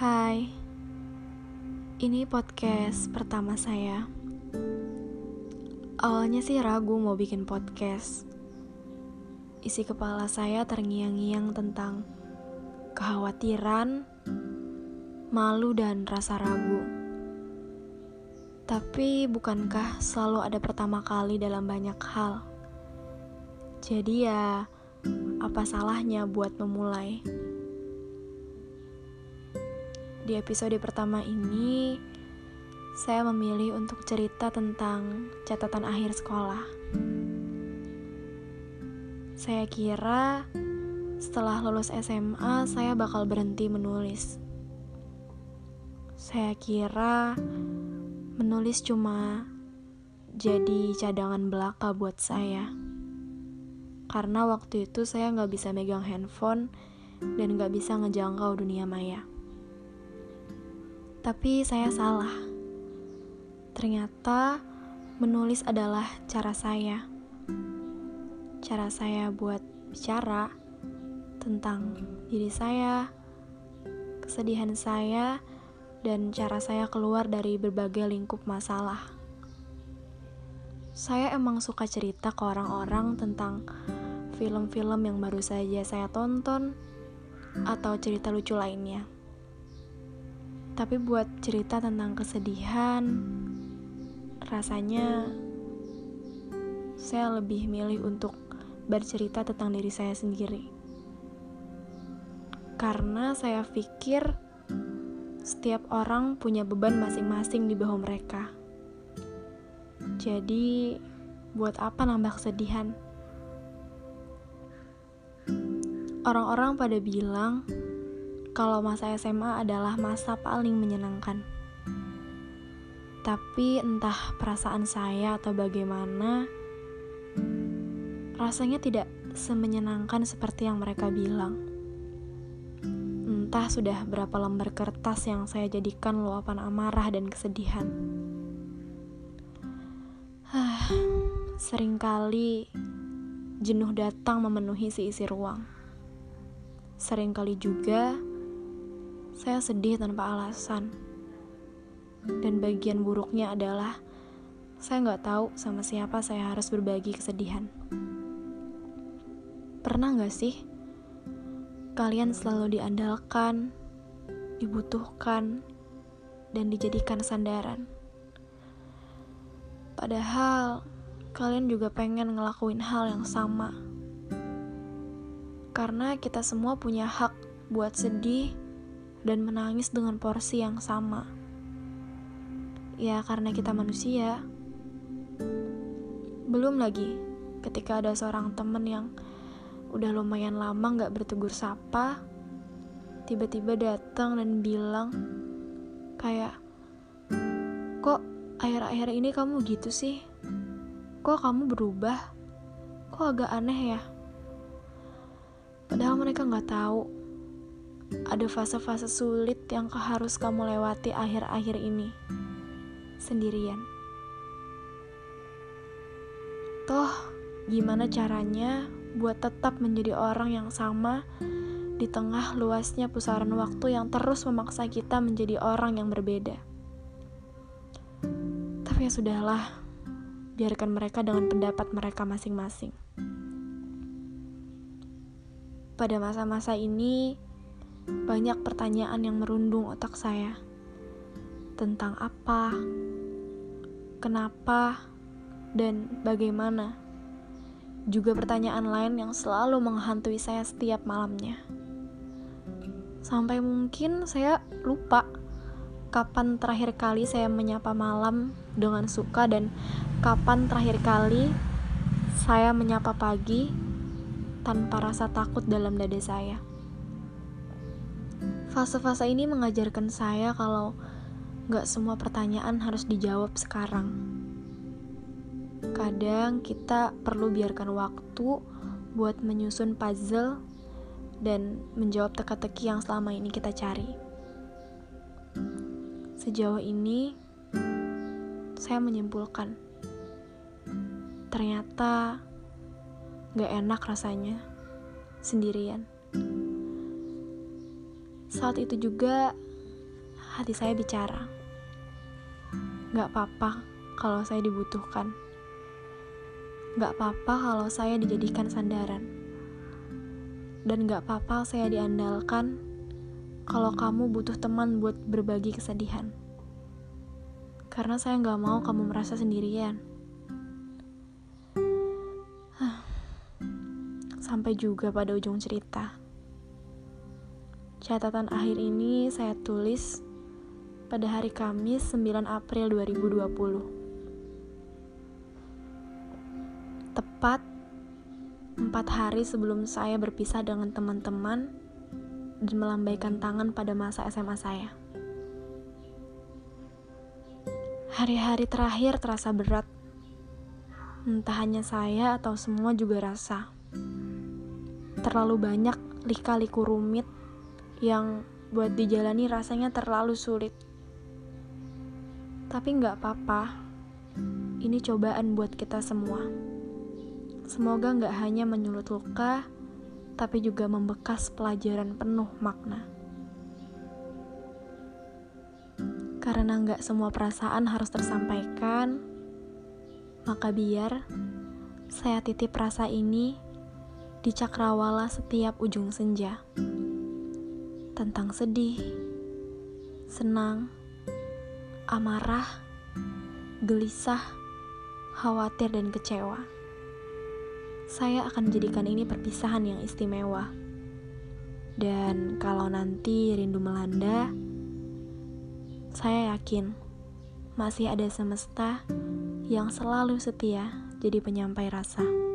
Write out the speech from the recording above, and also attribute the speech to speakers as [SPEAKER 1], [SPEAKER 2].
[SPEAKER 1] Hai, ini podcast pertama saya. Awalnya sih ragu mau bikin podcast. Isi kepala saya terngiang-ngiang tentang kekhawatiran, malu, dan rasa ragu. Tapi bukankah selalu ada pertama kali dalam banyak hal? Jadi ya, apa salahnya buat memulai? Di episode pertama ini, saya memilih untuk cerita tentang catatan akhir sekolah. Saya kira setelah lulus SMA, saya bakal berhenti menulis. Saya kira menulis cuma jadi cadangan belaka buat saya. Karena waktu itu saya nggak bisa megang handphone dan nggak bisa ngejangkau dunia maya. Tapi saya salah. Ternyata menulis adalah cara saya. Cara saya buat bicara tentang diri saya, kesedihan saya, dan cara saya keluar dari berbagai lingkup masalah. Saya emang suka cerita ke orang-orang tentang film-film yang baru saja saya tonton atau cerita lucu lainnya. Tapi buat cerita tentang kesedihan, rasanya saya lebih milih untuk bercerita tentang diri saya sendiri. Karena saya pikir setiap orang punya beban masing-masing di bahu mereka. Jadi, buat apa nambah kesedihan? Orang-orang pada bilang kalau masa SMA adalah masa paling menyenangkan. Tapi entah perasaan saya atau bagaimana, rasanya tidak semenyenangkan seperti yang mereka bilang. Entah sudah berapa lembar kertas yang saya jadikan luapan amarah dan kesedihan. Seringkali jenuh datang memenuhi seisi ruang. Seringkali juga saya sedih tanpa alasan. Dan bagian buruknya adalah saya nggak tahu sama siapa saya harus berbagi kesedihan. Pernah nggak sih kalian selalu diandalkan, dibutuhkan, dan dijadikan sandaran? Padahal kalian juga pengen ngelakuin hal yang sama. Karena kita semua punya hak buat sedih, dan menangis dengan porsi yang sama. Ya, karena kita manusia. Belum lagi ketika ada seorang temen yang udah lumayan lama gak bertegur sapa, tiba-tiba datang dan bilang kayak, kok akhir-akhir ini kamu gitu sih? Kok kamu berubah? Kok agak aneh ya? Padahal mereka nggak tahu ada fase-fase sulit yang harus kamu lewati akhir-akhir ini sendirian. Toh, gimana caranya buat tetap menjadi orang yang sama di tengah luasnya pusaran waktu yang terus memaksa kita menjadi orang yang berbeda? Tapi ya sudahlah, biarkan mereka dengan pendapat mereka masing-masing. Pada masa-masa ini, banyak pertanyaan yang merundung otak saya tentang apa, kenapa, dan bagaimana. Juga pertanyaan lain yang selalu menghantui saya setiap malamnya. Sampai mungkin saya lupa kapan terakhir kali saya menyapa malam dengan suka dan kapan terakhir kali saya menyapa pagi tanpa rasa takut dalam dada saya. Fase-fase ini mengajarkan saya kalau gak semua pertanyaan harus dijawab sekarang. Kadang kita perlu biarkan waktu buat menyusun puzzle dan menjawab teka-teki yang selama ini kita cari. Sejauh ini, saya menyimpulkan ternyata gak enak rasanya sendirian. Saat itu juga hati saya bicara. Gak apa-apa kalau saya dibutuhkan. Gak apa-apa kalau saya dijadikan sandaran. Dan gak apa-apa saya diandalkan kalau kamu butuh teman buat berbagi kesedihan. Karena saya gak mau kamu merasa sendirian. Sampai juga pada ujung cerita. Catatan akhir ini saya tulis pada hari Kamis 9 April 2020. Tepat empat hari sebelum saya berpisah dengan teman-teman dan melambaikan tangan pada masa SMA saya. Hari-hari terakhir terasa berat. Entah hanya saya atau semua juga rasa. Terlalu banyak lika-liku rumit yang buat dijalani rasanya terlalu sulit. Tapi nggak apa-apa, ini cobaan buat kita semua. Semoga nggak hanya menyulut luka, tapi juga membekas pelajaran penuh makna. Karena nggak semua perasaan harus tersampaikan, maka biar saya titip rasa ini di cakrawala setiap ujung senja. Tentang sedih, senang, amarah, gelisah, khawatir, dan kecewa saya akan menjadikan ini perpisahan yang istimewa. Dan kalau nanti rindu melanda, saya yakin masih ada semesta yang selalu setia jadi penyampai rasa.